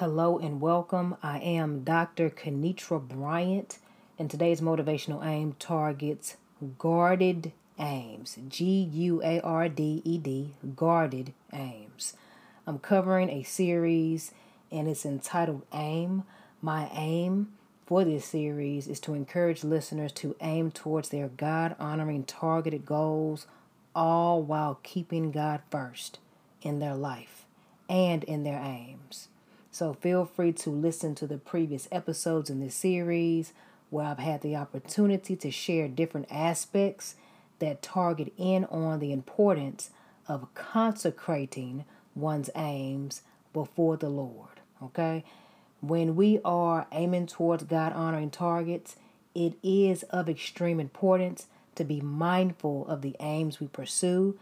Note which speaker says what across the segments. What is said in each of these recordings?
Speaker 1: Hello and welcome. I am Dr. Kenitra Bryant, and today's motivational aim targets guarded aims. G U A R D E D, guarded aims. I'm covering a series and it's entitled Aim. My aim for this series is to encourage listeners to aim towards their God honoring targeted goals, all while keeping God first in their life and in their aims. So feel free to listen to the previous episodes in this series where I've had the opportunity to share different aspects that target in on the importance of consecrating one's aims before the Lord. Okay? When we are aiming towards God honoring targets, it is of extreme importance to be mindful of the aims we pursue,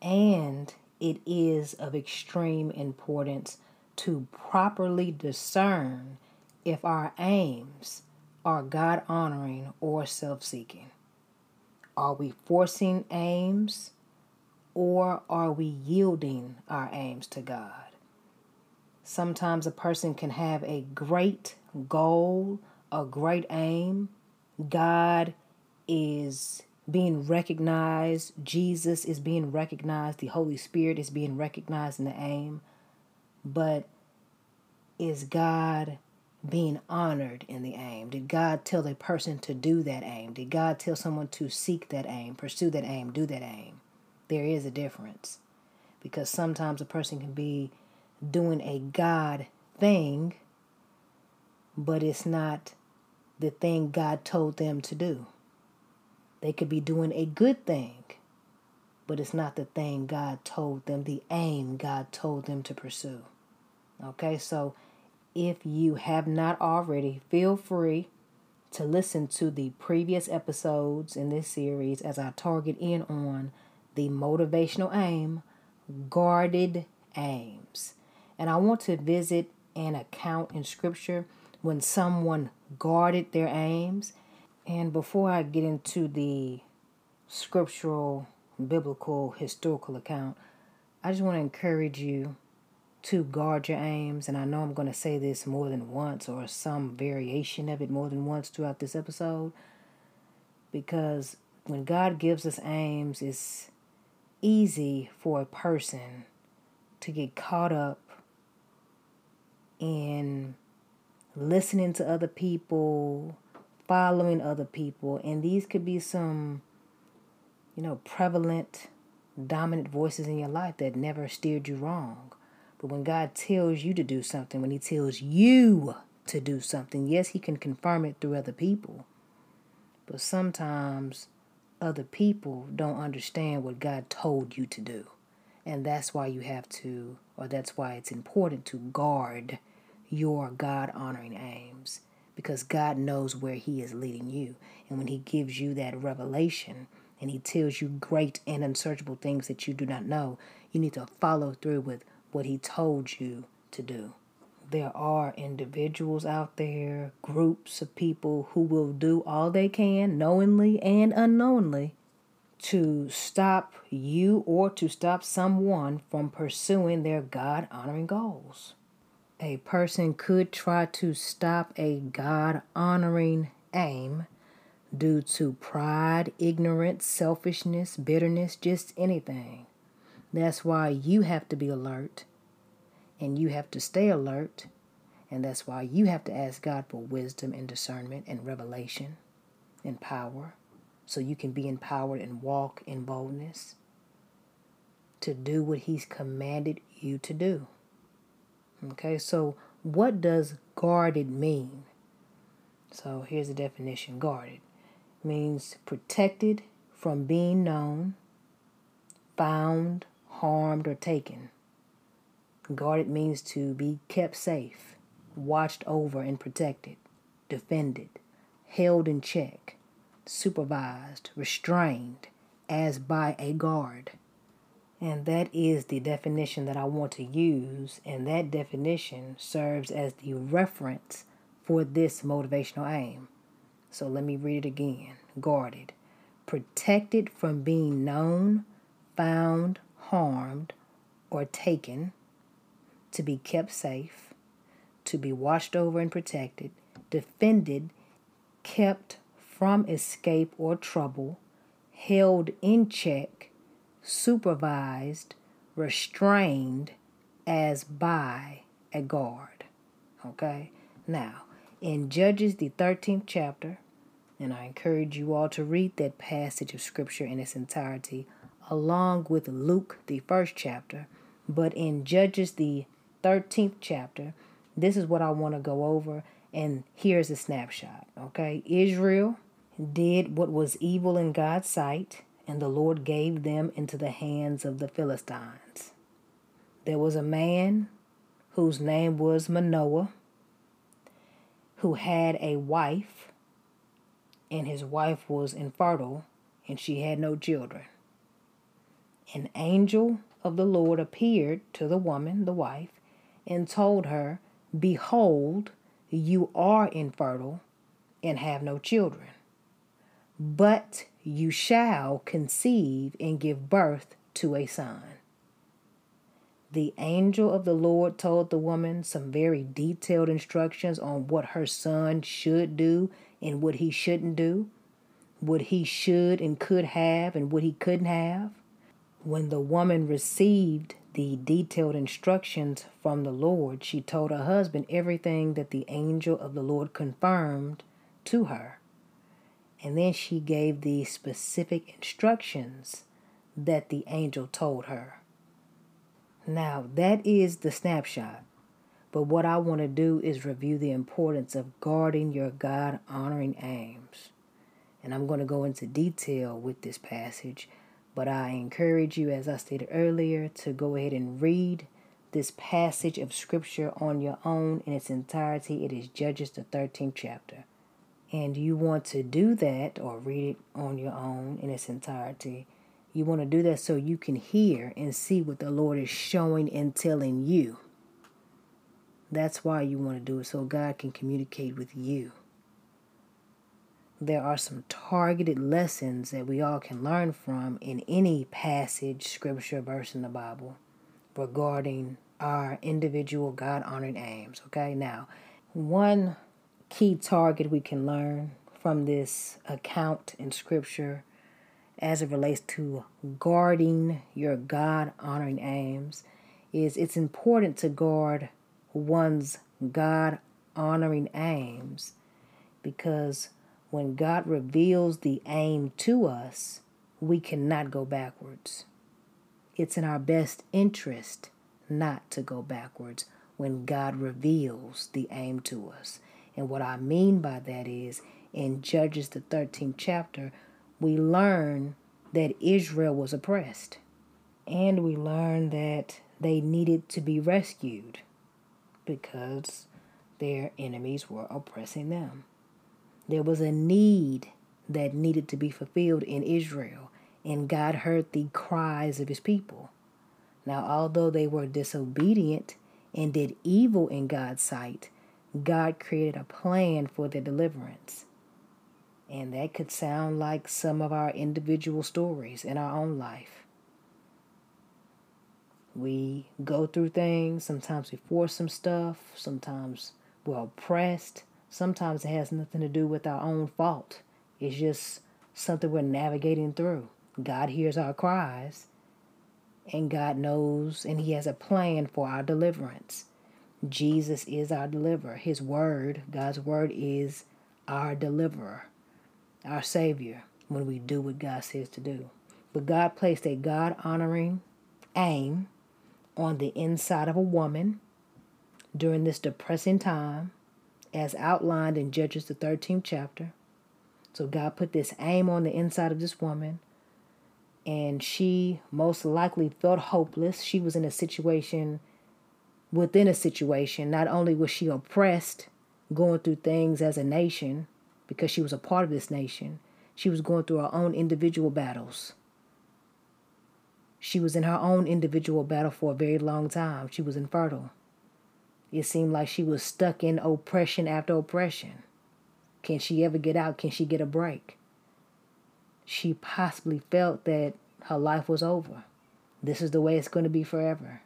Speaker 1: and it is of extreme importance to properly discern if our aims are God honoring or self seeking. Are we forcing aims or are we yielding our aims to God? Sometimes a person can have a great goal, a great aim. God is being recognized, Jesus is being recognized, the Holy Spirit is being recognized in the aim but is God being honored in the aim? Did God tell a person to do that aim? Did God tell someone to seek that aim, pursue that aim, do that aim? There is a difference because sometimes a person can be doing a God thing, but it's not the thing God told them to do. They could be doing a good thing, but it's not the thing God told them, the aim God told them to pursue. Okay, so if you have not already, feel free to listen to the previous episodes in this series as I target in on the motivational aim, guarded aims. And I want to visit an account in scripture when someone guarded their aims. And before I get into the scriptural biblical historical account, I just want to encourage you to guard your aims. And I know I'm going to say this more than once or some variation of it more than once throughout this episode. Because when God gives us aims, it's easy for a person to get caught up in listening to other people, following other people. And these could be some you know, prevalent, dominant voices in your life that never steered you wrong. But when God tells you to do something, when He tells you to do something, yes, He can confirm it through other people. But sometimes other people don't understand what God told you to do. And that's why you have to, or that's why it's important to guard your God honoring aims. Because God knows where He is leading you. And when He gives you that revelation, and He tells you great and unsearchable things that you do not know, you need to follow through with what He told you to do. There are individuals out there, groups of people who will do all they can, knowingly and unknowingly, to stop you or to stop someone from pursuing their God honoring goals. A person could try to stop a God honoring aim due to pride, ignorance, selfishness, bitterness, just anything. That's why you have to be alert and you have to stay alert. And that's why you have to ask God for wisdom and discernment and revelation and power so you can be empowered and walk in boldness to do what He's commanded you to do. Okay, so what does guarded mean? So here's the definition guarded means protected from being known, found, harmed, or taken. Guarded means to be kept safe, watched over and protected, defended, held in check, supervised, restrained, as by a guard. And that is the definition that I want to use, and that definition serves as the reference for this motivational aim. So let me read it again. Guarded, protected from being known, found, harmed, or taken, to be kept safe, to be watched over and protected, defended, kept from escape or trouble, held in check, supervised, restrained. As by a guard. Okay? Now, in Judges, the 13th chapter, and I encourage you all to read that passage of scripture in its entirety, along with Luke, the first chapter. But in Judges, the 13th chapter, this is what I want to go over. And here's a snapshot. Okay. Israel did what was evil in God's sight, and the Lord gave them into the hands of the Philistines. There was a man whose name was Manoah, who had a wife, and his wife was infertile, and she had no children. An angel of the Lord appeared to the woman, the wife, and told her, Behold, you are infertile and have no children, but you shall conceive and give birth to a son. The angel of the Lord told the woman some very detailed instructions on what her son should do and what he shouldn't do, what he should and could have and what he couldn't have. When the woman received the detailed instructions from the Lord, she told her husband everything that the angel of the Lord confirmed to her. And then she gave the specific instructions that the angel told her. Now, that is the snapshot. But what I want to do is review the importance of guarding your God honoring aims. And I'm going to go into detail with this passage, but I encourage you, as I stated earlier, to go ahead and read this passage of Scripture on your own in its entirety. It is Judges, the 13th chapter. And you want to do that or read it on your own in its entirety you want to do that so you can hear and see what the Lord is showing and telling you. That's why you want to do it, so God can communicate with you. There are some targeted lessons that we all can learn from in any passage, scripture, verse in the Bible regarding our individual God honoring aims. Okay, now, one key target we can learn from this account in scripture as it relates to guarding your God honoring aims is it's important to guard one's God honoring aims because when God reveals the aim to us, we cannot go backwards. It's in our best interest not to go backwards when God reveals the aim to us. And what I mean by that is in Judges, the 13th chapter, we learn that Israel was oppressed. And we learn that they needed to be rescued because their enemies were oppressing them. There was a need that needed to be fulfilled in Israel, and God heard the cries of his people. Now, although they were disobedient and did evil in God's sight, God created a plan for their deliverance. And that could sound like some of our individual stories in our own life. We go through things, sometimes we force some stuff, sometimes we're oppressed, sometimes it has nothing to do with our own fault. It's just something we're navigating through. God hears our cries, and God knows, and He has a plan for our deliverance. Jesus is our deliverer. His word, God's word, is our deliverer our Savior when we do what God says to do. But God placed a God honoring aim on the inside of a woman during this depressing time, as outlined in Judges, the 13th chapter. So God put this aim on the inside of this woman, and she most likely felt hopeless. She was in a situation within a situation. Not only was she oppressed, going through things as a nation, because she was a part of this nation. She was going through her own individual battles. She was in her own individual battle for a very long time. She was infertile. It seemed like she was stuck in oppression after oppression. Can she ever get out? Can she get a break? She possibly felt that her life was over. This is the way it's going to be forever.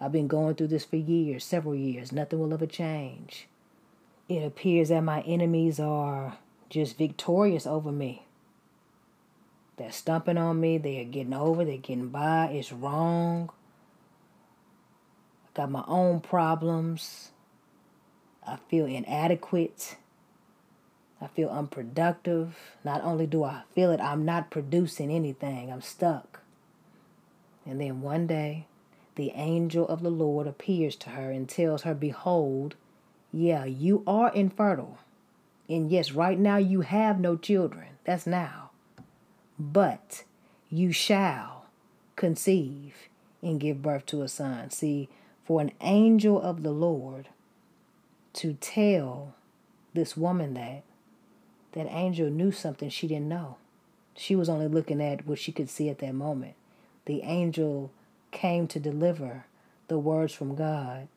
Speaker 1: I've been going through this for years, several years. Nothing will ever change. It appears that my enemies are just victorious over me. They're stumping on me. They're getting over. They're getting by. It's wrong. I got my own problems. I feel inadequate. I feel unproductive. Not only do I feel it, I'm not producing anything. I'm stuck. And then one day, the angel of the Lord appears to her and tells her, Behold, yeah, you are infertile. And yes, right now you have no children. That's now. But you shall conceive and give birth to a son. See, for an angel of the Lord to tell this woman that, that angel knew something she didn't know. She was only looking at what she could see at that moment. The angel came to deliver the words from God,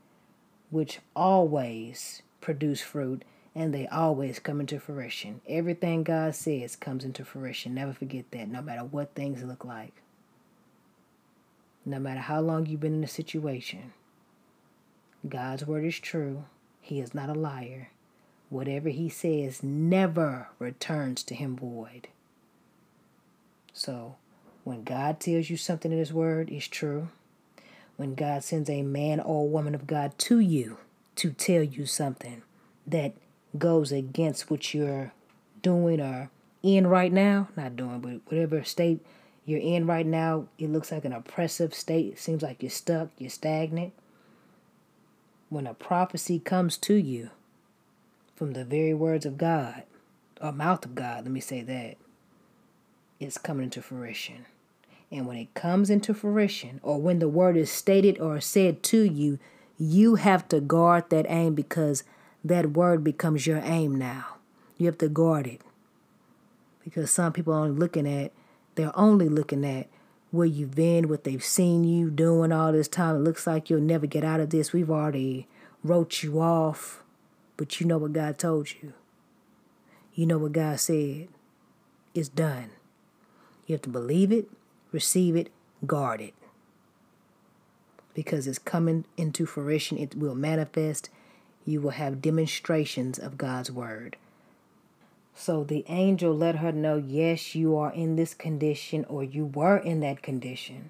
Speaker 1: which always produce fruit and they always come into fruition. Everything God says comes into fruition. Never forget that, no matter what things look like. No matter how long you've been in a situation, God's word is true. He is not a liar. Whatever he says never returns to him void. So, when God tells you something in his word is true, when God sends a man or woman of God to you to tell you something that goes against what you're doing or in right now, not doing, but whatever state you're in right now, it looks like an oppressive state. It seems like you're stuck, you're stagnant when a prophecy comes to you from the very words of God, or mouth of God, let me say that, it's coming into fruition. And when it comes into fruition, or when the word is stated or said to you, you have to guard that aim because that word becomes your aim now. You have to guard it. Because some people are only looking at, they're only looking at where you've been, what they've seen you doing all this time. It looks like you'll never get out of this. We've already wrote you off, but you know what God told you. You know what God said. It's done. You have to believe it, receive it, guard it. Because it's coming into fruition, it will manifest. You will have demonstrations of God's word. So the angel let her know, yes, you are in this condition, or you were in that condition.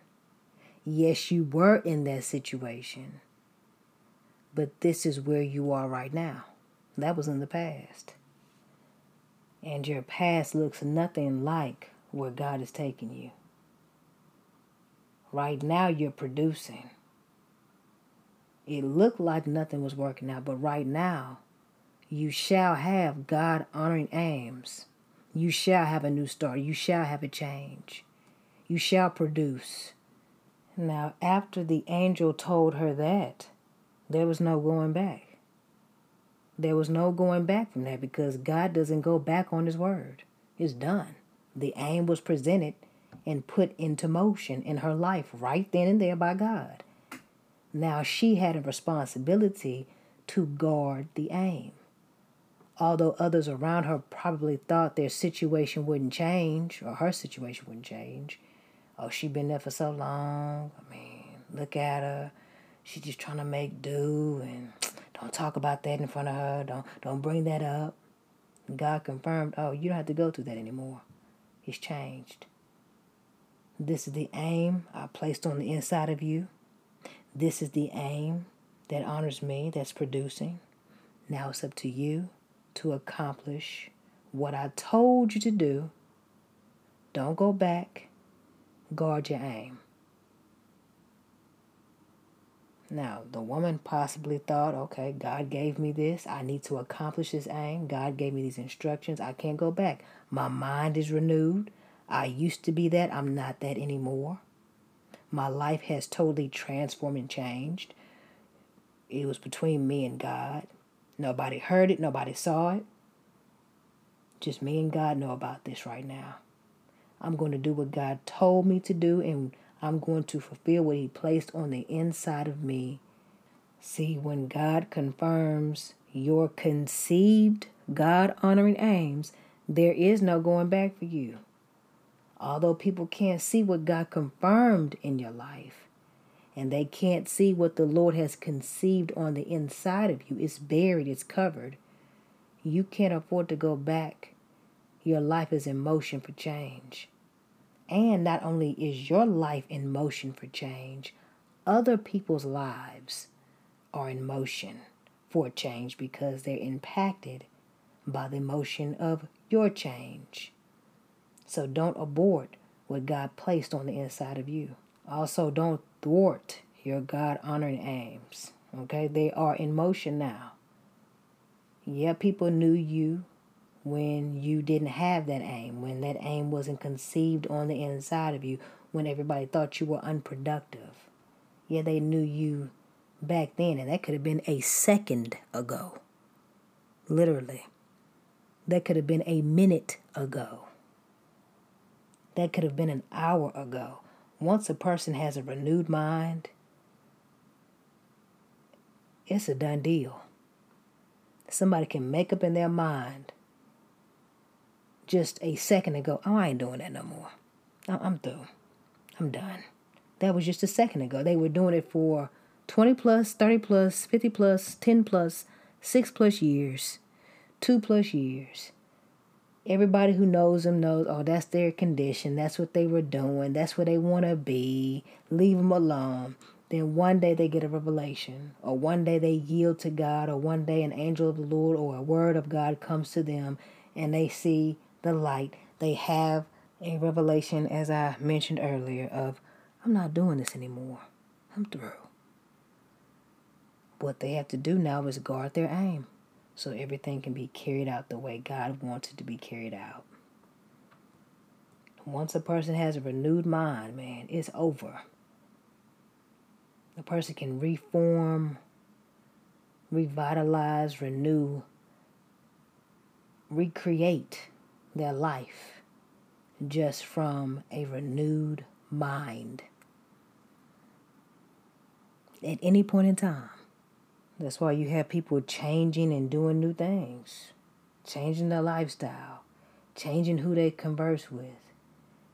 Speaker 1: Yes, you were in that situation. But this is where you are right now. That was in the past. And your past looks nothing like where God is taking you. Right now, you're producing. It looked like nothing was working out, but right now, you shall have God honoring aims. You shall have a new start. You shall have a change. You shall produce. Now, after the angel told her that, there was no going back. There was no going back from that because God doesn't go back on His word. It's done. The aim was presented and put into motion in her life right then and there by God. Now she had a responsibility to guard the aim although others around her probably thought their situation wouldn't change or her situation wouldn't change. Oh, she been there for so long. I mean, look at her. She's just trying to make do and don't talk about that in front of her. Don't don't bring that up. God confirmed, oh, you don't have to go through that anymore. He's changed. This is the aim I placed on the inside of you. This is the aim that honors me, that's producing. Now it's up to you to accomplish what I told you to do. Don't go back. Guard your aim. Now, the woman possibly thought, okay, God gave me this. I need to accomplish this aim. God gave me these instructions. I can't go back. My mind is renewed. I used to be that. I'm not that anymore. My life has totally transformed and changed. It was between me and God. Nobody heard it, nobody saw it. Just me and God know about this right now. I'm going to do what God told me to do, and I'm going to fulfill what He placed on the inside of me. See, when God confirms your conceived, God honoring aims, there is no going back for you. Although people can't see what God confirmed in your life, and they can't see what the Lord has conceived on the inside of you. It's buried, it's covered. You can't afford to go back. Your life is in motion for change. And not only is your life in motion for change, other people's lives are in motion for change because they're impacted by the motion of your change. So don't abort what God placed on the inside of you. Also, don't thwart your God honoring aims. Okay, they are in motion now. Yeah, people knew you when you didn't have that aim, when that aim wasn't conceived on the inside of you, when everybody thought you were unproductive. Yeah, they knew you back then, and that could have been a second ago. Literally. That could have been a minute ago. That could have been an hour ago. Once a person has a renewed mind, it's a done deal. Somebody can make up in their mind just a second ago, oh, I ain't doing that no more. I'm through. I'm done. That was just a second ago. They were doing it for 20 plus, 30 plus, 50 plus, 10 plus, 6 plus years, 2 plus years. Everybody who knows them knows, oh, that's their condition. That's what they were doing. That's where they want to be. Leave them alone. Then one day they get a revelation, or one day they yield to God, or one day an angel of the Lord or a word of God comes to them and they see the light. They have a revelation, as I mentioned earlier, of I'm not doing this anymore. I'm through. What they have to do now is guard their aim so everything can be carried out the way God wants it to be carried out. Once a person has a renewed mind, man, it's over. A person can reform, revitalize, renew, recreate their life just from a renewed mind at any point in time. That's why you have people changing and doing new things, changing their lifestyle, changing who they converse with,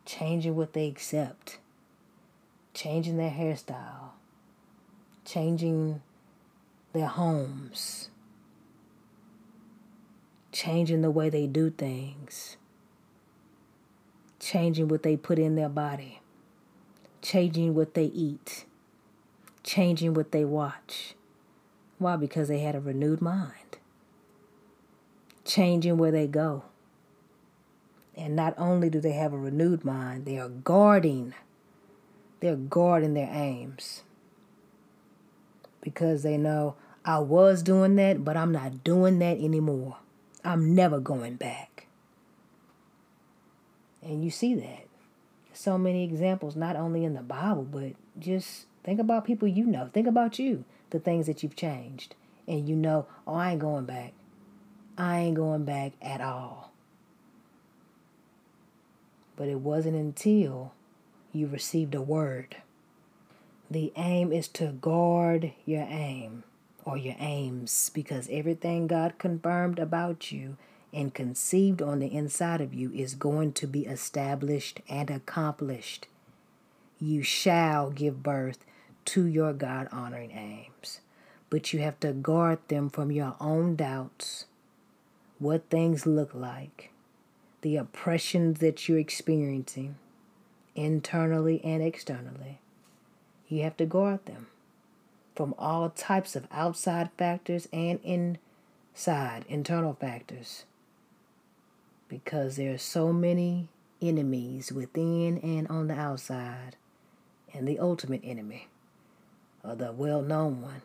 Speaker 1: changing what they accept, changing their hairstyle, changing their homes, changing the way they do things, changing what they put in their body, changing what they eat, changing what they watch why? Because they had a renewed mind. Changing where they go. And not only do they have a renewed mind, they are guarding. They're guarding their aims. Because they know I was doing that, but I'm not doing that anymore. I'm never going back. And you see that. So many examples, not only in the Bible, but just think about people you know. Think about you the things that you've changed. And you know, oh, I ain't going back. I ain't going back at all. But it wasn't until you received a word. The aim is to guard your aim or your aims because everything God confirmed about you and conceived on the inside of you is going to be established and accomplished. You shall give birth to your God honoring aims. But you have to guard them from your own doubts, what things look like, the oppressions that you're experiencing, internally and externally. You have to guard them from all types of outside factors and inside, internal factors. Because there are so many enemies within and on the outside, and the ultimate enemy or the well known one,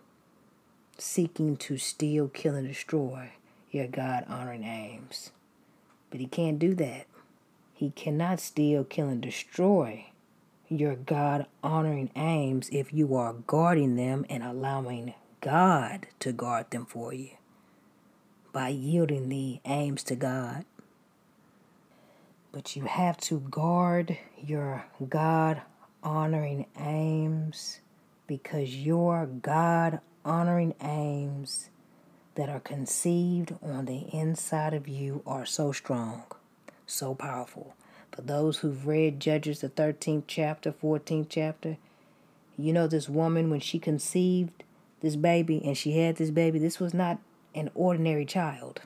Speaker 1: seeking to steal, kill, and destroy your God honoring aims. But he can't do that. He cannot steal, kill, and destroy your God honoring aims if you are guarding them and allowing God to guard them for you by yielding the aims to God. But you have to guard your God honoring aims because your God honoring aims that are conceived on the inside of you are so strong, so powerful. For those who've read Judges, the 13th chapter, 14th chapter, You know, this woman, when she conceived this baby and she had this baby, this was not an ordinary child.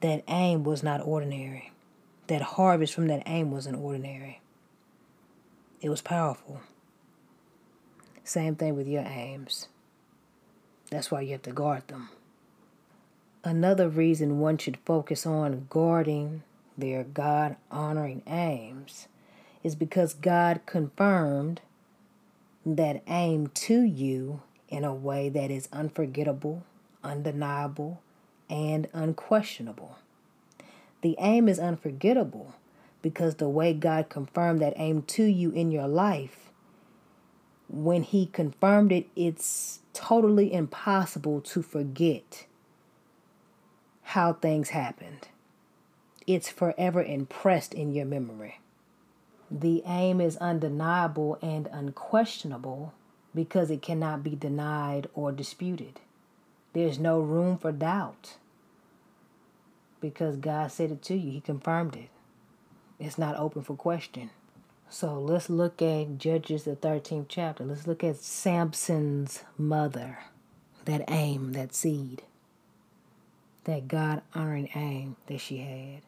Speaker 1: That aim was not ordinary. That harvest from that aim wasn't ordinary. It was powerful. Same thing with your aims. That's why you have to guard them. Another reason one should focus on guarding their God honoring aims is because God confirmed that aim to you in a way that is unforgettable, undeniable, and unquestionable. The aim is unforgettable because the way God confirmed that aim to you in your life, when He confirmed it, it's totally impossible to forget how things happened. It's forever impressed in your memory. The aim is undeniable and unquestionable because it cannot be denied or disputed. There's no room for doubt because God said it to you, He confirmed it. It's not open for question. So let's look at Judges, the 13th chapter. Let's look at Samson's mother, that aim, that seed that God honoring aim that she had.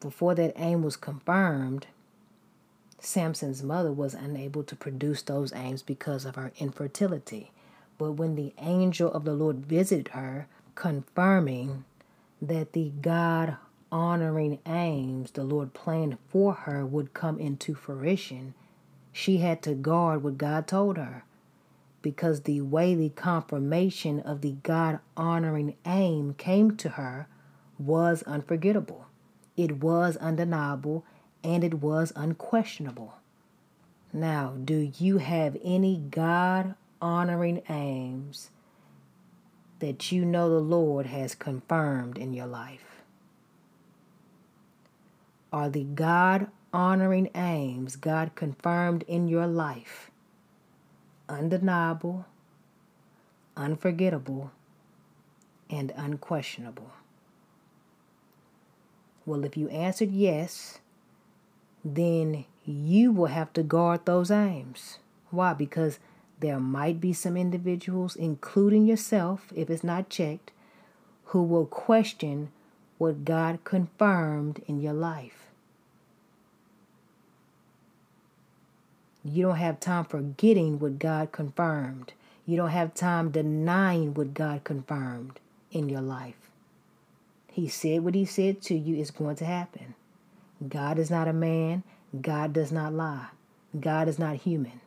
Speaker 1: Before that aim was confirmed, Samson's mother was unable to produce those aims because of her infertility. But when the angel of the Lord visited her, confirming that the God honoring aims the Lord planned for her would come into fruition, she had to guard what God told her because the way the confirmation of the God honoring aim came to her was unforgettable. It was undeniable and it was unquestionable. Now, do you have any God honoring aims that you know the Lord has confirmed in your life? Are the God honoring aims God confirmed in your life undeniable, unforgettable, and unquestionable? Well, if you answered yes, then you will have to guard those aims. Why? Because there might be some individuals, including yourself, if it's not checked, who will question what God confirmed in your life. You don't have time forgetting what God confirmed. You don't have time denying what God confirmed in your life. He said what He said to you is going to happen. God is not a man. God does not lie. God is not human.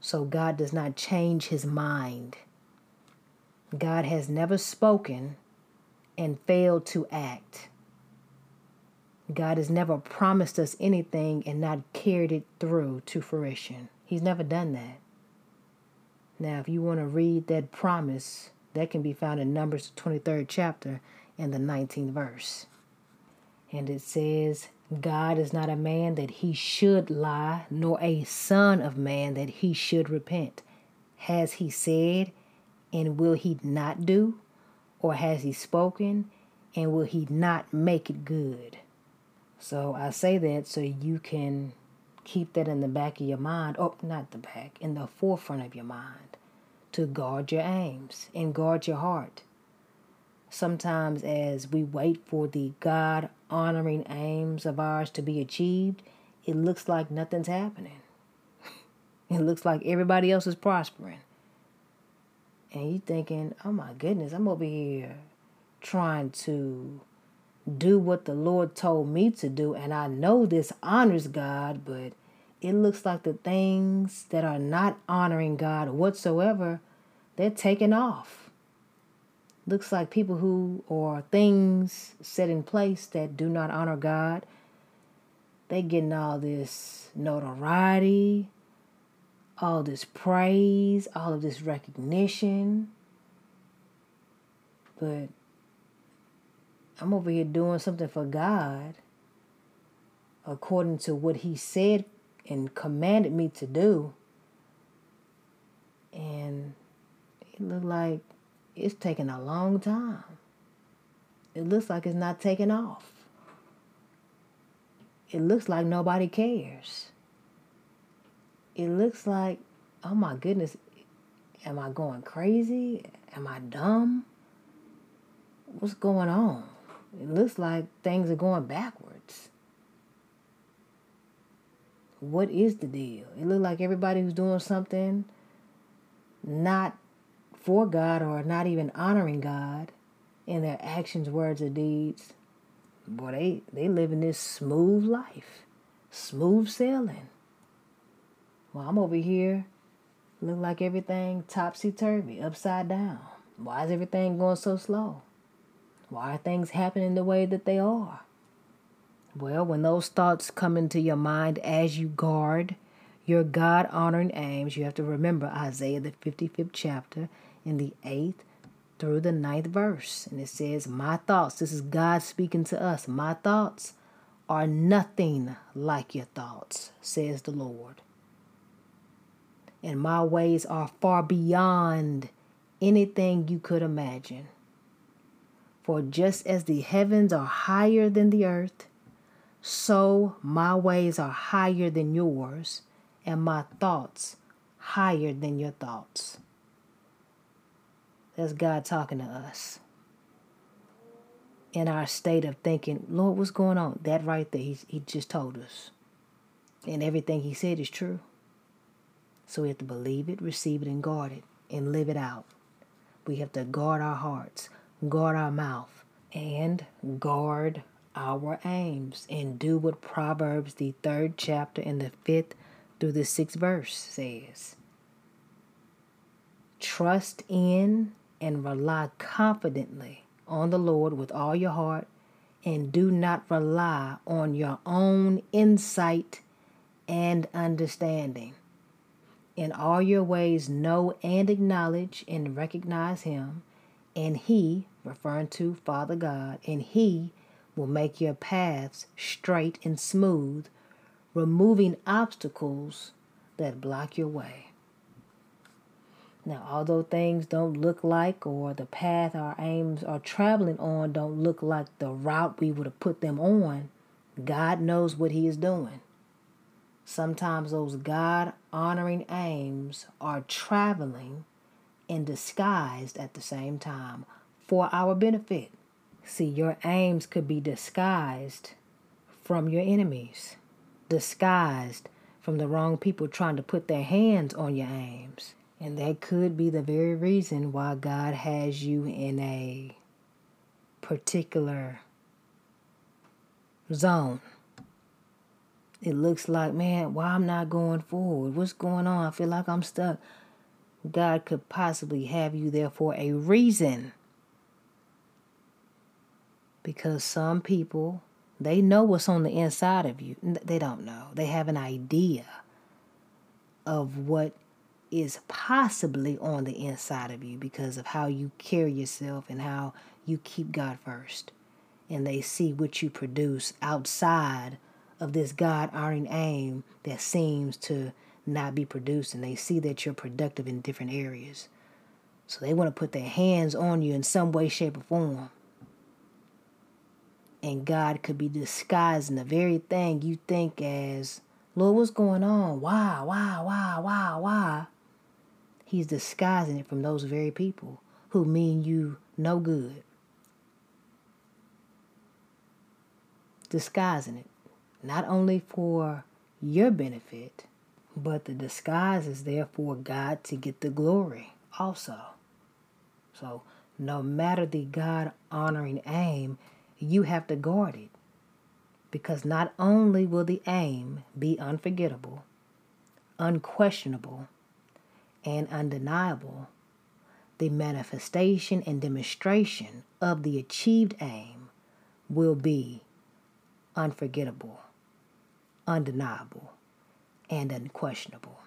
Speaker 1: So God does not change His mind. God has never spoken and failed to act. God has never promised us anything and not carried it through to fruition. He's never done that. Now, if you want to read that promise, that can be found in Numbers 23rd chapter and the 19th verse. And it says, God is not a man that he should lie, nor a son of man that he should repent. Has he said, and will he not do? Or has he spoken, and will he not make it good? So I say that so you can keep that in the back of your mind, oh, not the back, in the forefront of your mind, to guard your aims and guard your heart. Sometimes, as we wait for the God honoring aims of ours to be achieved, it looks like nothing's happening. it looks like everybody else is prospering. And you're thinking, oh my goodness, I'm over here trying to do what the Lord told me to do. And I know this honors God, but it looks like the things that are not honoring God whatsoever, they're taken off. Looks like people who or things set in place that do not honor God, they getting all this notoriety, all this praise, all of this recognition. But I'm over here doing something for God according to what He said and commanded me to do. And it looked like it's taking a long time. It looks like it's not taking off. it looks like nobody cares. It looks like, oh my goodness, am I going crazy? Am I dumb? What's going on? It looks like things are going backwards. What is the deal? It looks like everybody who's doing something not for God or not even honoring God in their actions, words, or deeds, boy, they, they living this smooth life, smooth sailing. Well, I'm over here, look like everything topsy turvy, upside down. Why is everything going so slow? Why are things happening the way that they are? Well, when those thoughts come into your mind as you guard your God honoring aims, you have to remember Isaiah, the 55th chapter, in the 8th through the ninth verse. And it says, My thoughts, this is God speaking to us, my thoughts are nothing like your thoughts, says the Lord. And my ways are far beyond anything you could imagine. For just as the heavens are higher than the earth, so my ways are higher than yours, and my thoughts higher than your thoughts. That's God talking to us. In our state of thinking, Lord, what's going on? That right there, he, he just told us. And everything he said is true. So we have to believe it, receive it, and guard it, and live it out. We have to guard our hearts, guard our mouth, and guard our aims, and do what Proverbs, the third chapter, and the fifth through the sixth verse says. Trust in and rely confidently on the Lord with all your heart and do not rely on your own insight and understanding. In all your ways, know and acknowledge and recognize Him, and He, referring to Father God, and He will make your paths straight and smooth, removing obstacles that block your way. Now, although things don't look like or the path our aims are traveling on don't look like the route we would have put them on, God knows what He is doing. Sometimes those God honoring aims are traveling and disguised at the same time for our benefit. See, your aims could be disguised from your enemies, disguised from the wrong people trying to put their hands on your aims. And that could be the very reason why God has you in a particular zone. It looks like, man, why I'm not going forward? What's going on? I feel like I'm stuck. God could possibly have you there for a reason. Because some people, they know what's on the inside of you. They don't know. They have an idea of what is possibly on the inside of you because of how you carry yourself and how you keep God first. And they see what you produce outside of this God honoring aim that seems to not be produced. And they see that you're productive in different areas. So they want to put their hands on you in some way, shape, or form. And God could be disguising the very thing you think as, Lord, what's going on? Why, why, why, why, why? He's disguising it from those very people who mean you no good. Disguising it, not only for your benefit, but the disguise is there for God to get the glory also. So, no matter the God honoring aim, you have to guard it. Because not only will the aim be unforgettable, unquestionable, and undeniable, the manifestation and demonstration of the achieved aim will be unforgettable, undeniable, and unquestionable.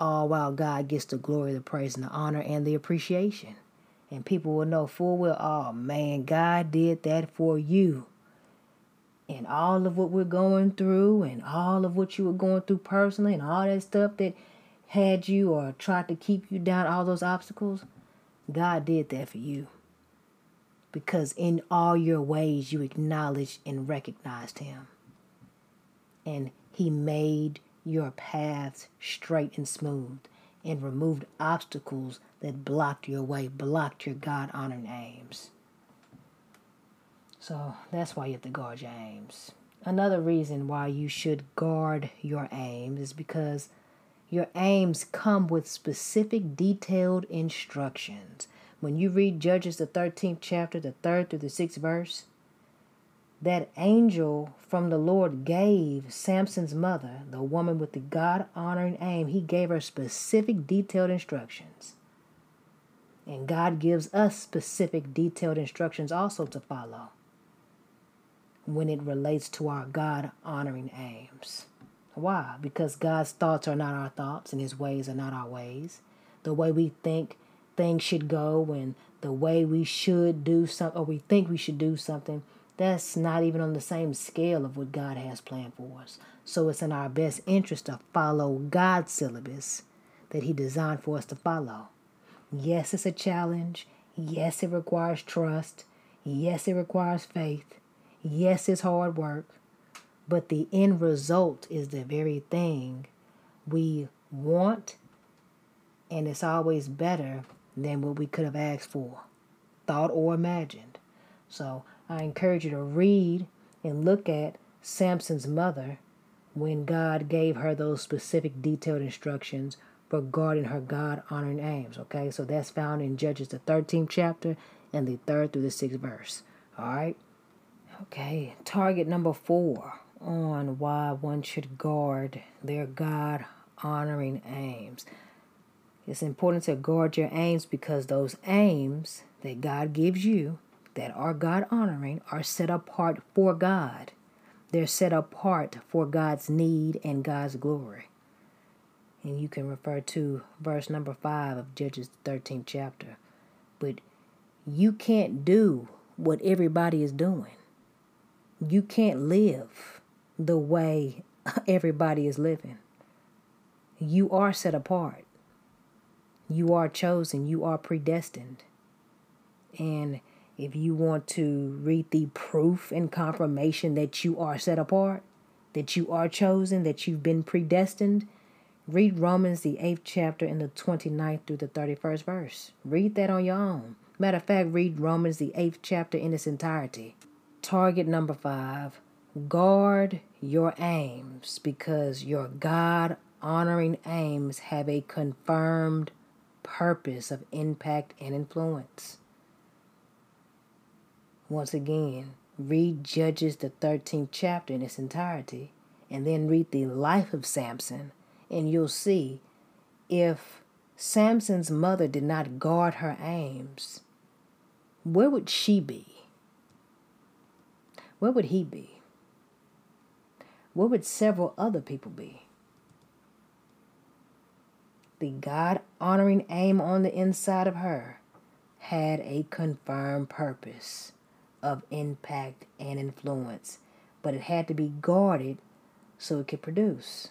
Speaker 1: All while God gets the glory, the praise, and the honor, and the appreciation. And people will know full well, oh man, God did that for you. And all of what we're going through, and all of what you were going through personally, and all that stuff that had you or tried to keep you down, all those obstacles, God did that for you. Because in all your ways you acknowledged and recognized Him. and He made your paths straight and smooth and removed obstacles that blocked your way, blocked your God honoring aims. So that's why you have to guard your aims. Another reason why you should guard your aims is because your aims come with specific detailed instructions. When you read Judges, the 13th chapter, the 3rd through the 6th verse, that angel from the Lord gave Samson's mother, the woman with the God honoring aim, he gave her specific detailed instructions. And God gives us specific detailed instructions also to follow when it relates to our God honoring aims. Why? Because God's thoughts are not our thoughts and his ways are not our ways. The way we think things should go and the way we should do something or we think we should do something, that's not even on the same scale of what God has planned for us. So it's in our best interest to follow God's syllabus that he designed for us to follow. Yes, it's a challenge. Yes, it requires trust. Yes, it requires faith. Yes, it's hard work, but the end result is the very thing we want, and it's always better than what we could have asked for, thought, or imagined. So I encourage you to read and look at Samson's mother when God gave her those specific detailed instructions regarding her God honoring aims. Okay, so that's found in Judges, the 13th chapter and the 3rd through the 6th verse. All right. Okay, target number four on why one should guard their God honoring aims. It's important to guard your aims because those aims that God gives you that are God honoring are set apart for God. They're set apart for God's need and God's glory. And you can refer to verse number 5 of Judges 13th chapter. But you can't do what everybody is doing you can't live the way everybody is living. You are set apart. You are chosen. You are predestined. And if you want to read the proof and confirmation that you are set apart, that you are chosen, that you've been predestined, read Romans, the 8th chapter, in the 29th through the 31st verse. Read that on your own. Matter of fact, read Romans, the 8th chapter, in its entirety. Target number five guard your aims because your God honoring aims have a confirmed purpose of impact and influence. Once again, read Judges, the 13th chapter in its entirety, and then read the life of Samson, and you'll see if Samson's mother did not guard her aims, where would she be? where would he be? Where would several other people be? The God honoring aim on the inside of her had a confirmed purpose of impact and influence, but it had to be guarded so it could produce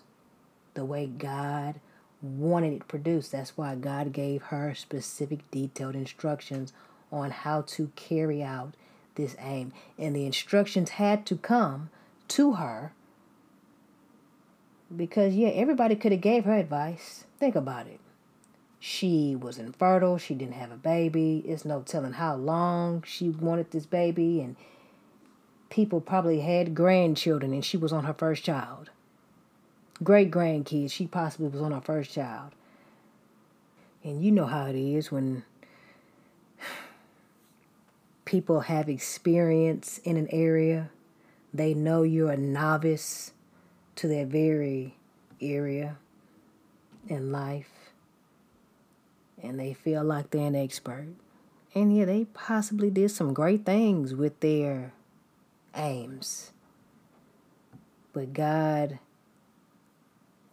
Speaker 1: the way God wanted it produced. That's why God gave her specific detailed instructions on how to carry out this aim. And the instructions had to come to her because yeah, everybody could have gave her advice. Think about it. She was infertile, she didn't have a baby. It's no telling how long she wanted this baby and people probably had grandchildren and she was on her first child. Great grandkids, she possibly was on her first child. And you know how it is when people have experience in an area, they know you're a novice to that very area in life, and they feel like they're an expert. And yeah, they possibly did some great things with their aims. But God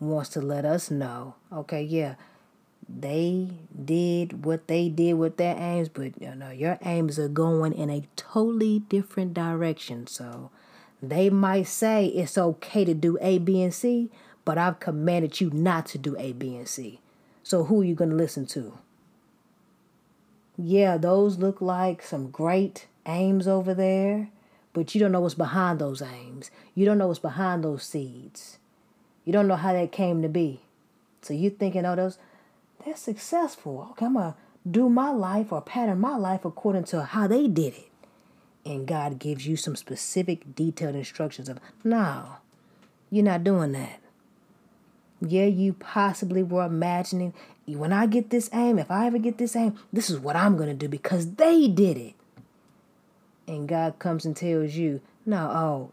Speaker 1: wants to let us know okay, yeah, they did what they did with their aims, but you know, your aims are going in a totally different direction. So they might say it's okay to do A, B, and C, but I've commanded you not to do A, B, and C. So who are you going to listen to? Yeah, those look like some great aims over there, but you don't know what's behind those aims. You don't know what's behind those seeds. You don't know how that came to be. So you thinking, oh, those they're successful. Okay, I'm gonna do my life or pattern my life according to how they did it. And God gives you some specific detailed instructions of no, you're not doing that. Yeah, you possibly were imagining when I get this aim, if I ever get this aim, this is what I'm gonna do because they did it. And God comes and tells you, no, oh,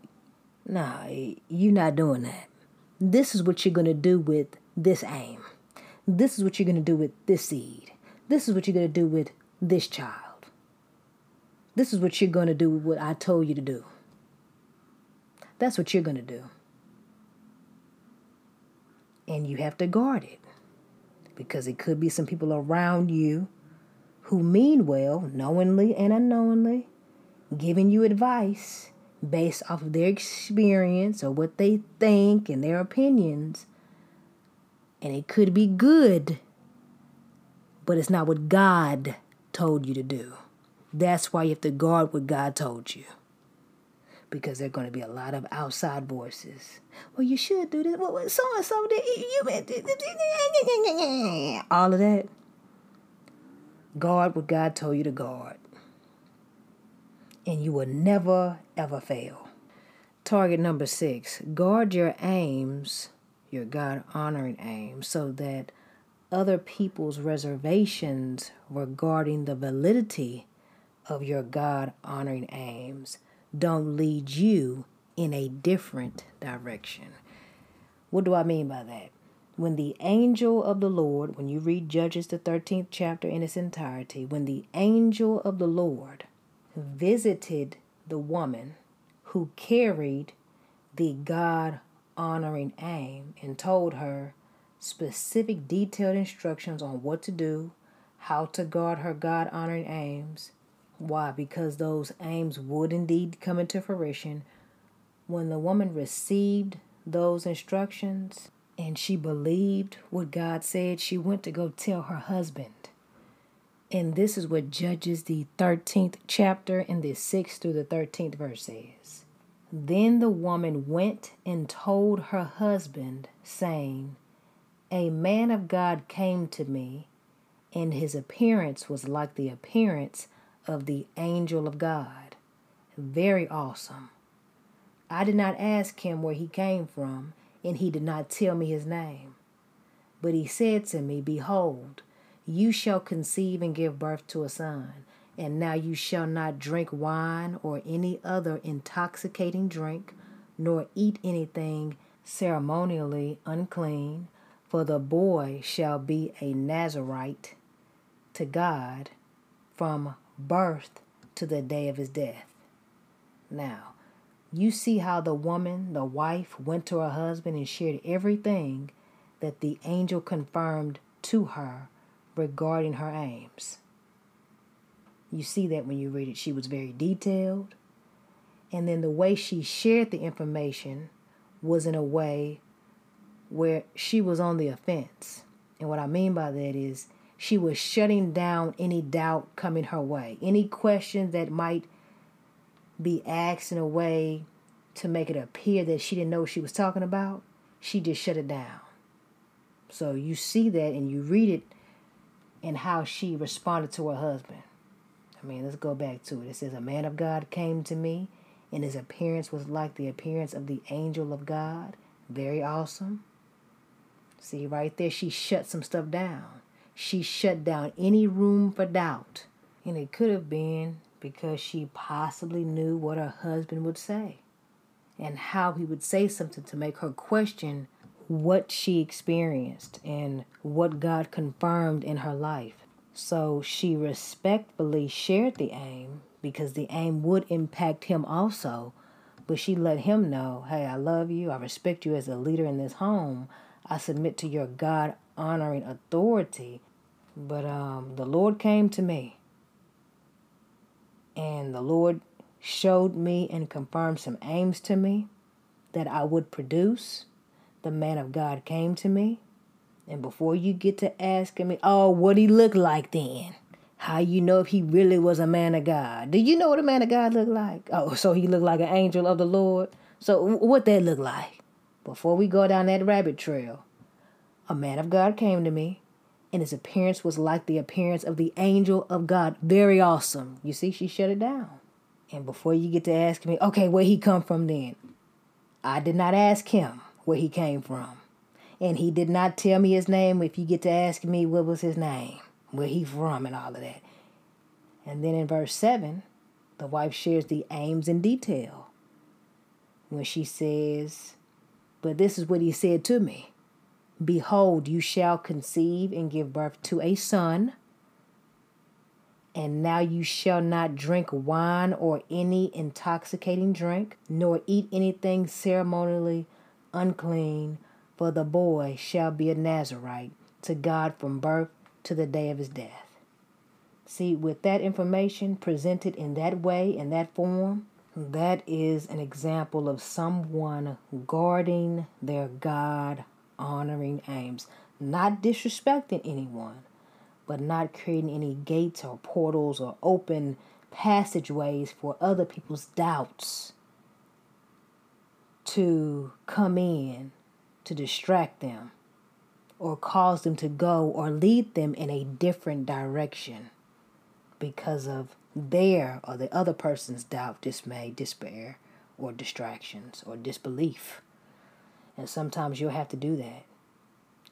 Speaker 1: no, you're not doing that. This is what you're gonna do with this aim. This is what you're going to do with this seed. This is what you're going to do with this child. This is what you're going to do with what I told you to do. That's what you're going to do. And you have to guard it because it could be some people around you who mean well, knowingly and unknowingly, giving you advice based off of their experience or what they think and their opinions and it could be good, but it's not what God told you to do. That's why you have to guard what God told you. Because there are going to be a lot of outside voices. Well, you should do this. Well, so and so did you all of that. Guard what God told you to guard. And you will never ever fail. Target number six guard your aims your God honoring aims, so that other people's reservations regarding the validity of your God honoring aims don't lead you in a different direction. What do I mean by that? When the angel of the Lord, when you read Judges, the 13th chapter in its entirety, when the angel of the Lord visited the woman who carried the God honoring aim and told her specific detailed instructions on what to do, how to guard her God honoring aims. Why? Because those aims would indeed come into fruition. When the woman received those instructions and she believed what God said, she went to go tell her husband. And this is what Judges the 13th chapter in the 6th through the 13th verse says. Then the woman went and told her husband, saying, A man of God came to me, and his appearance was like the appearance of the angel of God. Very awesome. I did not ask him where he came from, and he did not tell me his name. But he said to me, Behold, you shall conceive and give birth to a son and now you shall not drink wine or any other intoxicating drink, nor eat anything ceremonially unclean, for the boy shall be a Nazarite to God from birth to the day of his death. Now, you see how the woman, the wife, went to her husband and shared everything that the angel confirmed to her regarding her aims. You see that when you read it. She was very detailed. And then the way she shared the information was in a way where she was on the offense. And what I mean by that is she was shutting down any doubt coming her way, any question that might be asked in a way to make it appear that she didn't know what she was talking about. She just shut it down. So you see that and you read it and how she responded to her husband. I mean, let's go back to it. It says, A man of God came to me, and his appearance was like the appearance of the angel of God. Very awesome. See, right there, she shut some stuff down. She shut down any room for doubt. And it could have been because she possibly knew what her husband would say and how he would say something to make her question what she experienced and what God confirmed in her life. So she respectfully shared the aim because the aim would impact him also. But she let him know, hey, I love you. I respect you as a leader in this home. I submit to your God honoring authority. But um, the Lord came to me. And the Lord showed me and confirmed some aims to me that I would produce. The man of God came to me and before you get to asking me, oh, what he look like then? How you know if he really was a man of God? Do you know what a man of God looked like? Oh, so he looked like an angel of the Lord. So what that look like? Before we go down that rabbit trail, a man of God came to me, and his appearance was like the appearance of the angel of God. Very awesome. You see, she shut it down. And before you get to ask me, okay, where he come from then? I did not ask him where he came from. And he did not tell me his name if you get to ask me what was his name, where he from and all of that. And then in verse 7, the wife shares the aims in detail. When she says, But this is what he said to me Behold, you shall conceive and give birth to a son and now you shall not drink wine or any intoxicating drink, nor eat anything ceremonially unclean, for the boy shall be a Nazarite to God from birth to the day of his death. See, with that information presented in that way, in that form, that is an example of someone guarding their God honoring aims, not disrespecting anyone, but not creating any gates or portals or open passageways for other people's doubts to come in to distract them or cause them to go or lead them in a different direction because of their or the other person's doubt, dismay, despair, or distractions or disbelief. And sometimes you'll have to do that.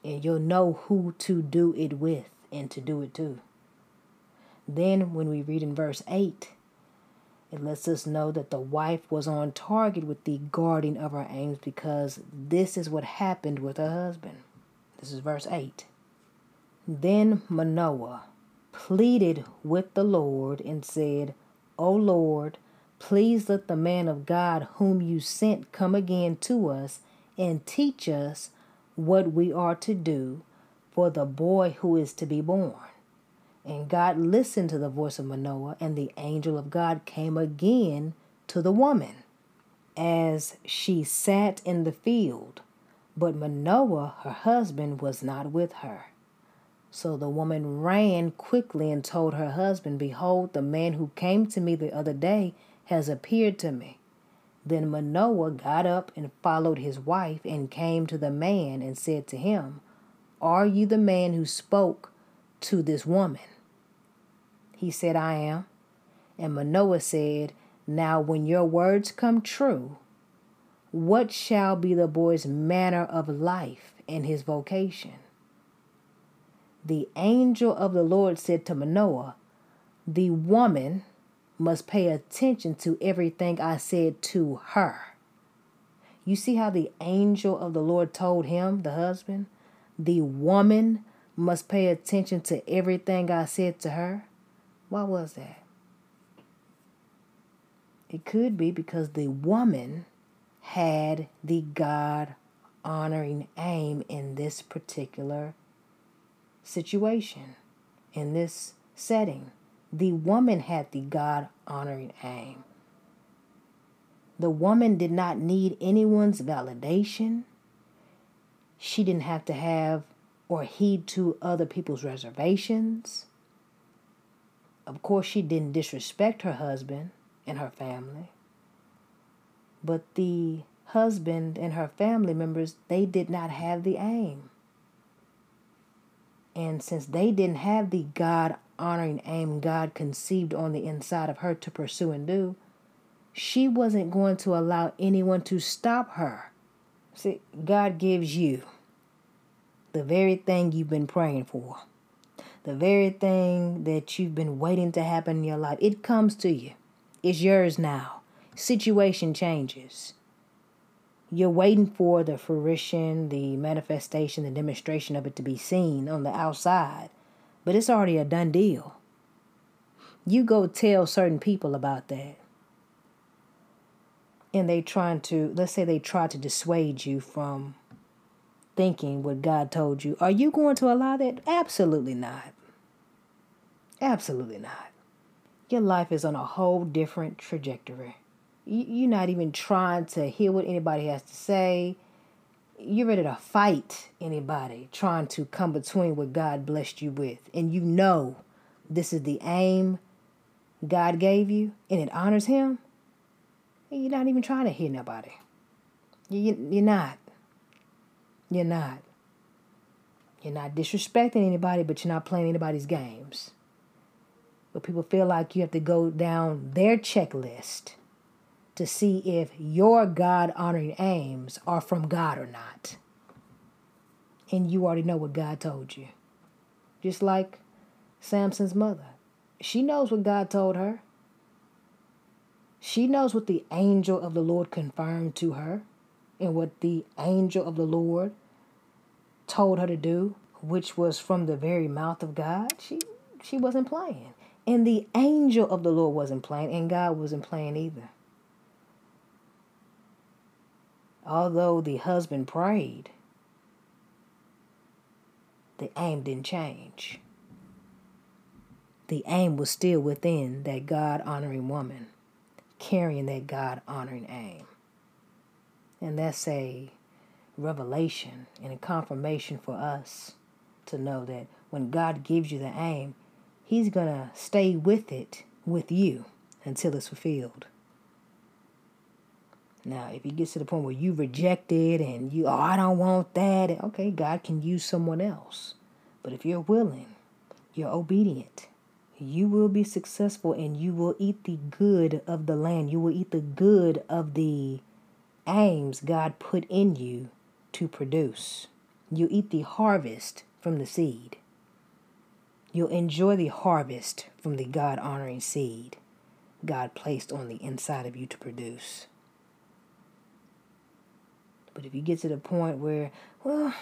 Speaker 1: And you'll know who to do it with and to do it to. Then, when we read in verse 8, it lets us know that the wife was on target with the guarding of her aims because this is what happened with her husband. This is verse 8. Then Manoah pleaded with the Lord and said, O Lord, please let the man of God whom you sent come again to us and teach us what we are to do for the boy who is to be born. And God listened to the voice of Manoah, and the angel of God came again to the woman as she sat in the field. But Manoah, her husband, was not with her. So the woman ran quickly and told her husband, Behold, the man who came to me the other day has appeared to me. Then Manoah got up and followed his wife and came to the man and said to him, are you the man who spoke to this woman? He said, I am. And Manoah said, Now, when your words come true, what shall be the boy's manner of life and his vocation? The angel of the Lord said to Manoah, The woman must pay attention to everything I said to her. You see how the angel of the Lord told him, the husband, the woman must pay attention to everything I said to her? Why was that? It could be because the woman had the God honoring aim in this particular situation, in this setting. The woman had the God honoring aim. The woman did not need anyone's validation. She didn't have to have or heed to other people's reservations. Of course, she didn't disrespect her husband and her family. But the husband and her family members, they did not have the aim. And since they didn't have the God honoring aim God conceived on the inside of her to pursue and do, she wasn't going to allow anyone to stop her See, God gives you the very thing you've been praying for, the very thing that you've been waiting to happen in your life. It comes to you, it's yours now. Situation changes. You're waiting for the fruition, the manifestation, the demonstration of it to be seen on the outside, but it's already a done deal. You go tell certain people about that and they trying to let's say they try to dissuade you from thinking what God told you, are you going to allow that? Absolutely not. Absolutely not. Your life is on a whole different trajectory. You're not even trying to hear what anybody has to say. You're ready to fight anybody trying to come between what God blessed you with. And you know this is the aim God gave you and it honors Him, you're not even trying to hear nobody. You, you're not. You're not. You're not disrespecting anybody, but you're not playing anybody's games. But people feel like you have to go down their checklist to see if your God honoring aims are from God or not. And you already know what God told you. Just like Samson's mother. She knows what God told her. She knows what the angel of the Lord confirmed to her and what the angel of the Lord told her to do, which was from the very mouth of God. She she wasn't playing. And the angel of the Lord wasn't playing, and God wasn't playing either. Although the husband prayed, the aim didn't change. The aim was still within that God honoring woman, carrying that God honoring aim. And that's a revelation and a confirmation for us to know that when God gives you the aim, He's going to stay with it with you until it's fulfilled. Now, if he gets to the point where you reject it and you, oh, I don't want that, okay, God can use someone else. But if you're willing, you're obedient, you will be successful and you will eat the good of the land. You will eat the good of the aims God put in you to produce. You eat the harvest from the seed. You'll enjoy the harvest from the God honoring seed God placed on the inside of you to produce. But if you get to the point where, well,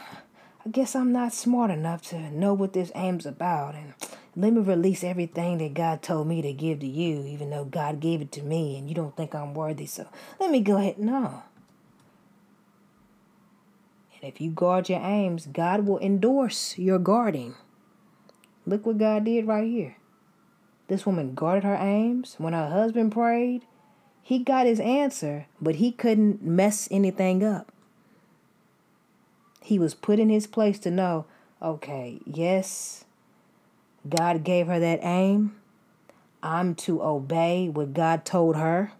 Speaker 1: I guess I'm not smart enough to know what this aim's about, and let me release everything that God told me to give to you, even though God gave it to me and you don't think I'm worthy, so let me go ahead. No. And if you guard your aims, God will endorse your guarding. Look what God did right here. This woman guarded her aims. When her husband prayed, he got his answer, but he couldn't mess anything up. He was put in his place to know okay, yes, God gave her that aim. I'm to obey what God told her,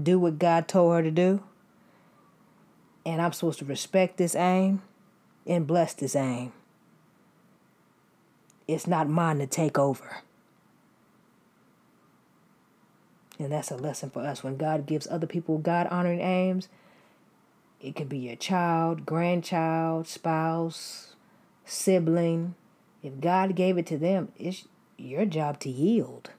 Speaker 1: do what God told her to do. And I'm supposed to respect this aim and bless this aim. It's not mine to take over. And that's a lesson for us. When God gives other people God honoring aims, it could be your child, grandchild, spouse, sibling. If God gave it to them, it's your job to yield.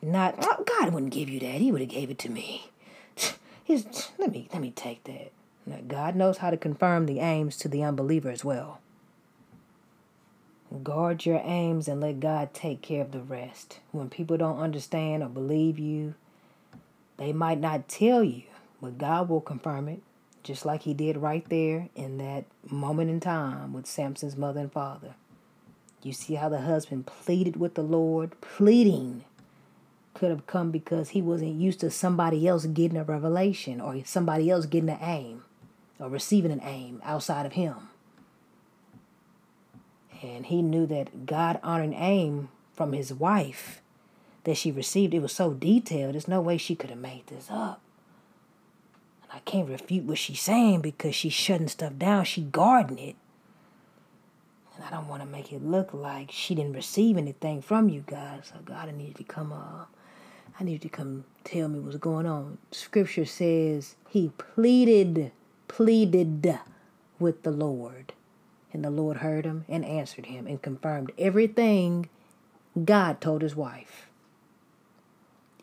Speaker 1: Not oh, God wouldn't give you that. He would have gave it to me. Let me let me take that. Now, God knows how to confirm the aims to the unbeliever as well. Guard your aims and let God take care of the rest. When people don't understand or believe you, they might not tell you but God will confirm it, just like He did right there in that moment in time with Samson's mother and father. You see how the husband pleaded with the Lord? Pleading could have come because he wasn't used to somebody else getting a revelation or somebody else getting an aim or receiving an aim outside of him. And he knew that God honoring aim from his wife that she received, it was so detailed, there's no way she could have made this up. And I can't refute what she's saying because she's shutting stuff down. She guarding it. And I don't want to make it look like she didn't receive anything from you guys. So God, I need to come uh I need to come tell me what's going on. Scripture says he pleaded, pleaded with the Lord. And the Lord heard him and answered him and confirmed everything God told his wife.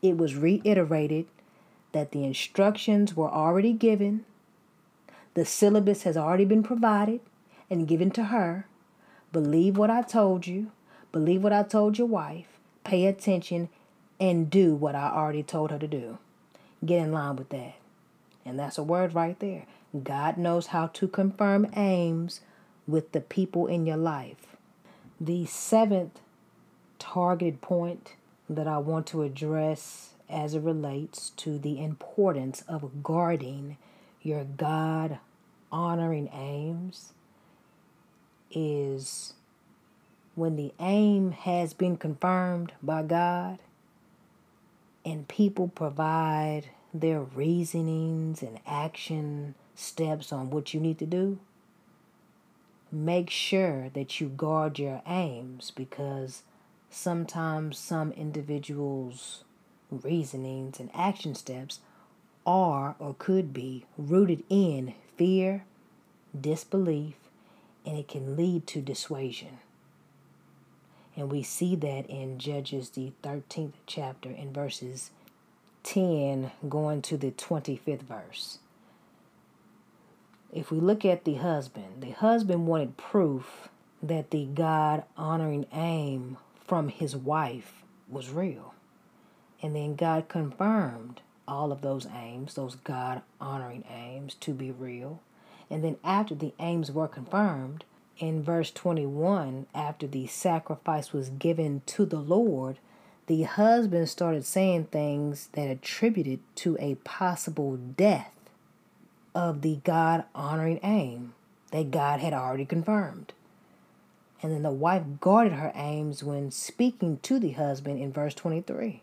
Speaker 1: It was reiterated that the instructions were already given, the syllabus has already been provided and given to her. Believe what I told you, believe what I told your wife, pay attention, and do what I already told her to do. Get in line with that. And that's a word right there. God knows how to confirm aims with the people in your life. The seventh targeted point that I want to address as it relates to the importance of guarding your God honoring aims is when the aim has been confirmed by God and people provide their reasonings and action steps on what you need to do, make sure that you guard your aims because sometimes some individuals' reasonings and action steps are or could be rooted in fear, disbelief, and it can lead to dissuasion. And we see that in Judges, the 13th chapter, in verses 10 going to the 25th verse. If we look at the husband, the husband wanted proof that the God honoring aim from his wife was real. And then God confirmed all of those aims, those God honoring aims, to be real. And then after the aims were confirmed, in verse 21, after the sacrifice was given to the Lord, the husband started saying things that attributed to a possible death of the God honoring aim that God had already confirmed. And then the wife guarded her aims when speaking to the husband in verse 23.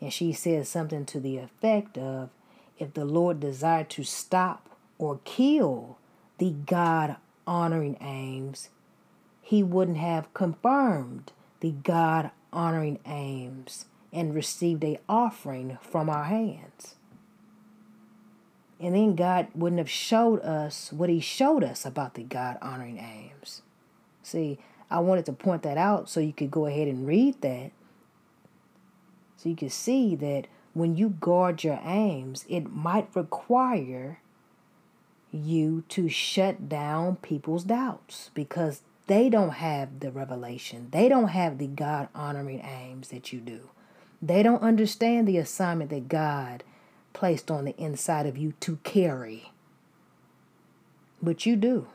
Speaker 1: And she said something to the effect of if the Lord desired to stop or kill the God honoring aims, he wouldn't have confirmed the God honoring aims and received a offering from our hands. And then God wouldn't have showed us what he showed us about the God honoring aims. See, I wanted to point that out so you could go ahead and read that. So you can see that when you guard your aims, it might require you to shut down people's doubts because they don't have the revelation. They don't have the God honoring aims that you do. They don't understand the assignment that God placed on the inside of you to carry. But you do.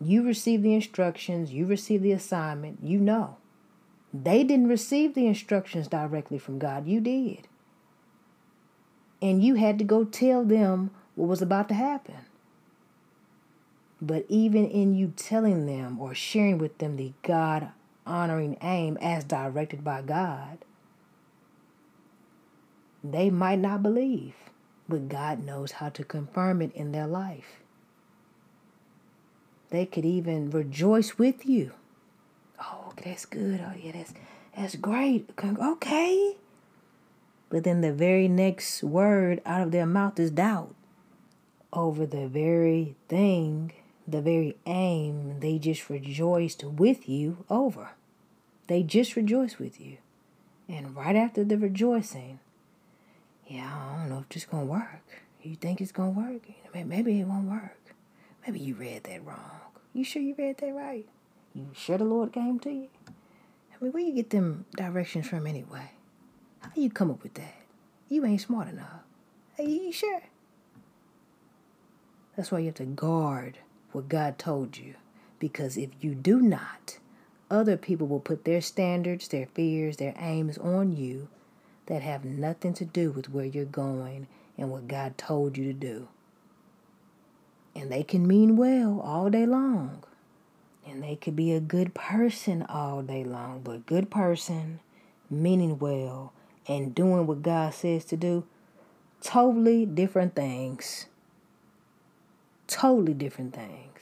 Speaker 1: You receive the instructions, you receive the assignment, you know. They didn't receive the instructions directly from God, you did. And you had to go tell them what was about to happen. But even in you telling them or sharing with them the God honoring aim as directed by God, they might not believe, but God knows how to confirm it in their life. They could even rejoice with you. Oh, that's good. Oh, yeah, that's that's great. Okay. But then the very next word out of their mouth is doubt over the very thing the very aim they just rejoiced with you over. They just rejoiced with you. And right after the rejoicing, yeah, I don't know if this to work. You think it's to work? Maybe it won't work. Maybe you read that wrong. You sure you read that right? You sure the Lord came to you? I mean, where you get them directions from anyway? How you come up with that? You ain't smart enough. Are you sure? That's why you have to guard what God told you. Because if you do not, other people will put their standards, their fears, their aims on you that have nothing to do with where you're going and what God told you to do. And they can mean well all day long. And they could be a good person all day long, but good person, meaning well, and doing what God says to do, totally different things. Totally different things.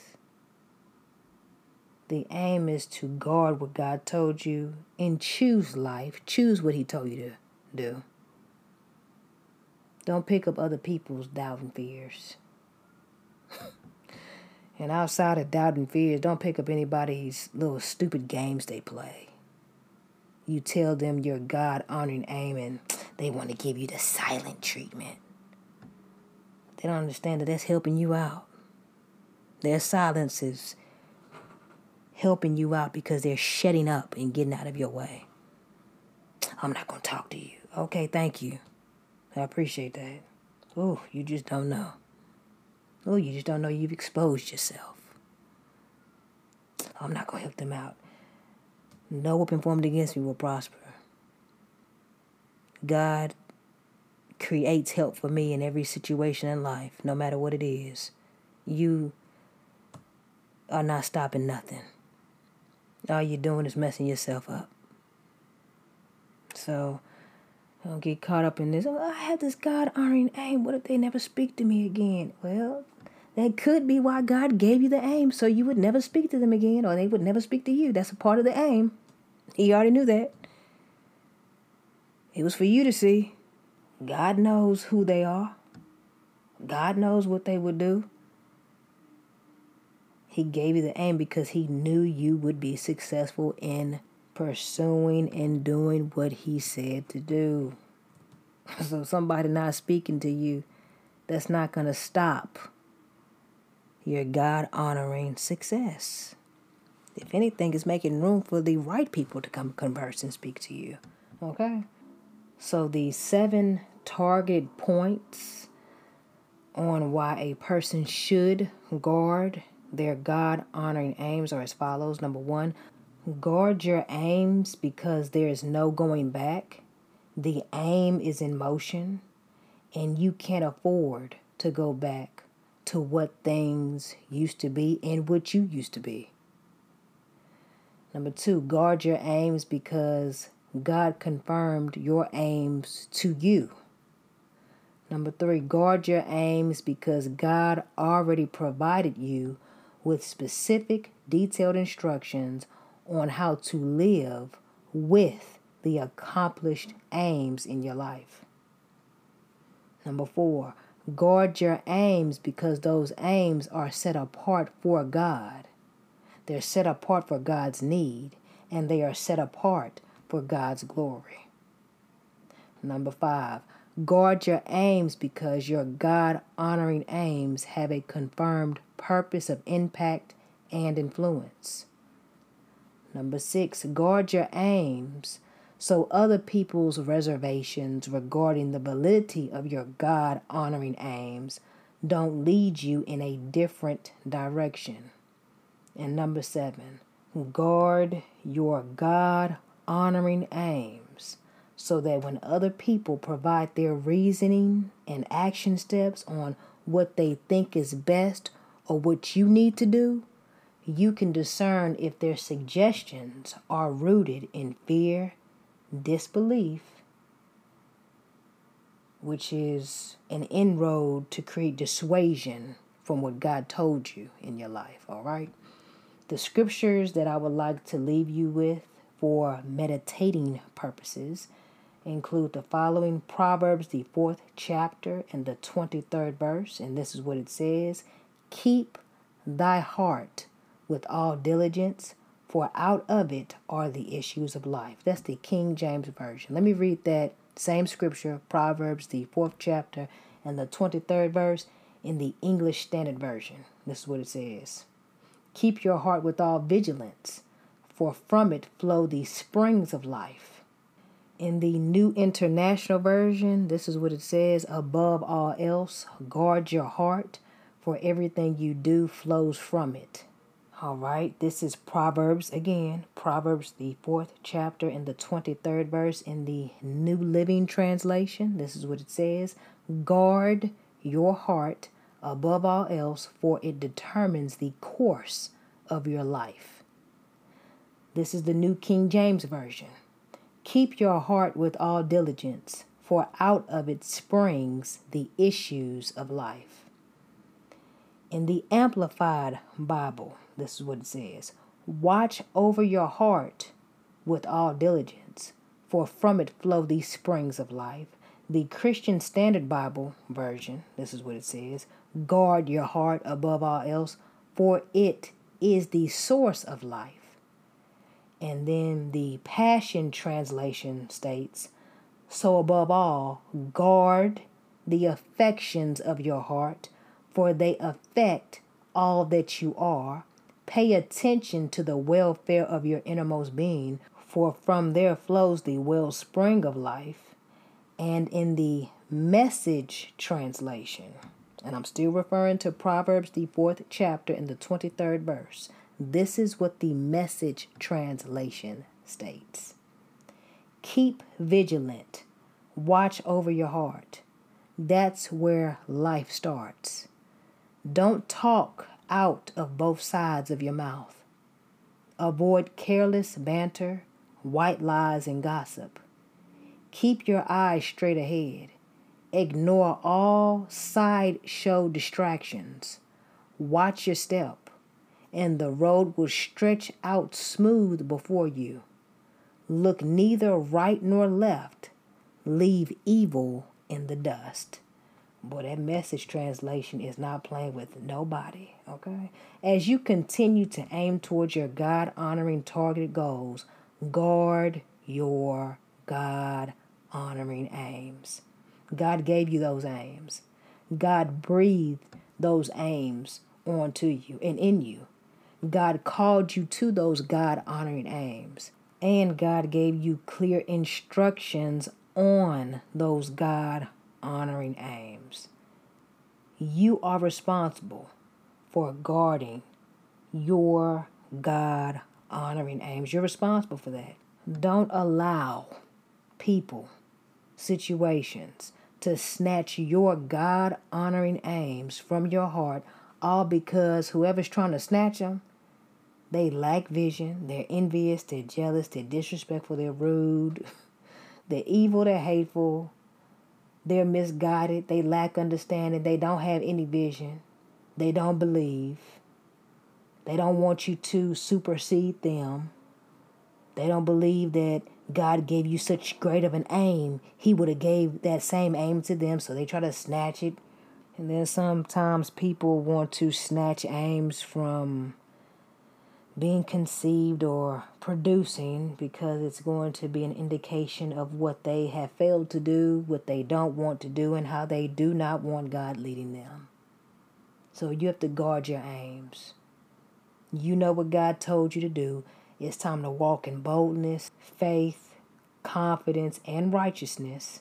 Speaker 1: The aim is to guard what God told you and choose life. Choose what He told you to do. Don't pick up other people's doubt and fears. and outside of doubt and fears, don't pick up anybody's little stupid games they play. You tell them your God honoring aim and they want to give you the silent treatment. They don't understand that that's helping you out. Their silence is helping you out because they're shutting up and getting out of your way. I'm not going to talk to you. Okay, thank you. I appreciate that. Oh, you just don't know. Oh, you just don't know you've exposed yourself. I'm not going to help them out. No weapon formed against me will prosper. God creates help for me in every situation in life, no matter what it is. You are not stopping nothing. all you're doing is messing yourself up. So don't get caught up in this. Oh, I had this God honoring aim. What if they never speak to me again? Well, that could be why God gave you the aim, so you would never speak to them again, or they would never speak to you. That's a part of the aim. He already knew that. It was for you to see. God knows who they are. God knows what they would do. He gave you the aim because he knew you would be successful in pursuing and doing what he said to do. So somebody not speaking to you, that's not going to stop your God honoring success. If anything, it's making room for the right people to come converse and speak to you. Okay? So the seven targeted points on why a person should guard their God honoring aims are as follows. Number one, guard your aims because there is no going back. The aim is in motion, and you can't afford to go back to what things used to be and what you used to be. Number two, guard your aims because God confirmed your aims to you. Number three, guard your aims because God already provided you with specific, detailed instructions on how to live with the accomplished aims in your life. Number four, guard your aims because those aims are set apart for God. They're set apart for God's need, and they are set apart for God's glory. Number five, guard your aims because your God honoring aims have a confirmed purpose of impact and influence. Number six, guard your aims so other people's reservations regarding the validity of your God honoring aims don't lead you in a different direction. And number seven, guard your God honoring aims so that when other people provide their reasoning and action steps on what they think is best or what you need to do, you can discern if their suggestions are rooted in fear, disbelief, which is an inroad to create dissuasion from what God told you in your life, all right? The scriptures that I would like to leave you with for meditating purposes include the following Proverbs, the fourth chapter, and the 23rd verse. And this is what it says Keep thy heart with all diligence, for out of it are the issues of life. That's the King James Version. Let me read that same scripture, Proverbs, the fourth chapter, and the 23rd verse in the English Standard Version. This is what it says Keep your heart with all vigilance for from it flow the springs of life. In the New International Version, this is what it says above all else, guard your heart, for everything you do flows from it. All right, this is Proverbs again, Proverbs, the fourth chapter, and the 23rd verse in the New Living Translation. This is what it says Guard your heart above all else, for it determines the course of your life. This is the New King James Version. Keep your heart with all diligence, for out of it springs the issues of life. In the Amplified Bible, this is what it says Watch over your heart with all diligence, for from it flow these springs of life. The Christian Standard Bible version, this is what it says Guard your heart above all else, for it is the source of life. And then the Passion Translation states So, above all, guard the affections of your heart, for they affect all that you are. Pay attention to the welfare of your innermost being, for from there flows the wellspring of life. And in the Message translation, and I'm still referring to Proverbs, the fourth chapter, in the 23rd verse. This is what the message translation states Keep vigilant, watch over your heart. That's where life starts. Don't talk out of both sides of your mouth. Avoid careless banter, white lies, and gossip. Keep your eyes straight ahead. Ignore all sideshow distractions. Watch your step, and the road will stretch out smooth before you. Look neither right nor left. Leave evil in the dust. Boy, that message translation is not playing with nobody, okay? As you continue to aim towards your God honoring targeted goals, guard your God honoring aims. God gave you those aims. God breathed those aims onto you and in you. God called you to those God honoring aims. And God gave you clear instructions on those God honoring aims. You are responsible for guarding your God honoring aims. You're responsible for that. Don't allow people, situations to snatch your God honoring aims from your heart, all because whoever's trying to snatch them, they lack vision, they're envious, they're jealous, they're disrespectful, they're rude, they're evil, they're hateful, they're misguided, they lack understanding, they don't have any vision, they don't believe, they don't want you to supersede them, they don't believe that God gave you such great of an aim, He would have gave that same aim to them, so they try to snatch it. And then sometimes people want to snatch aims from being conceived or producing because it's going to be an indication of what they have failed to do, what they don't want to do, and how they do not want God leading them. So you have to guard your aims. You know what God told you to do. It's time to walk in boldness, faith, confidence, and righteousness.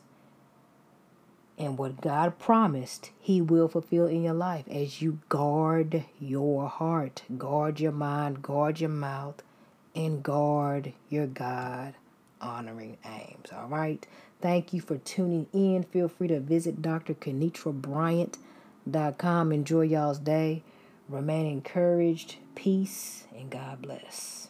Speaker 1: And what God promised, He will fulfill in your life as you guard your heart, guard your mind, guard your mouth, and guard your God honoring aims. All right. Thank you for tuning in. Feel free to visit drkanitrabryant.com. Enjoy y'all's day. Remain encouraged. Peace and God bless.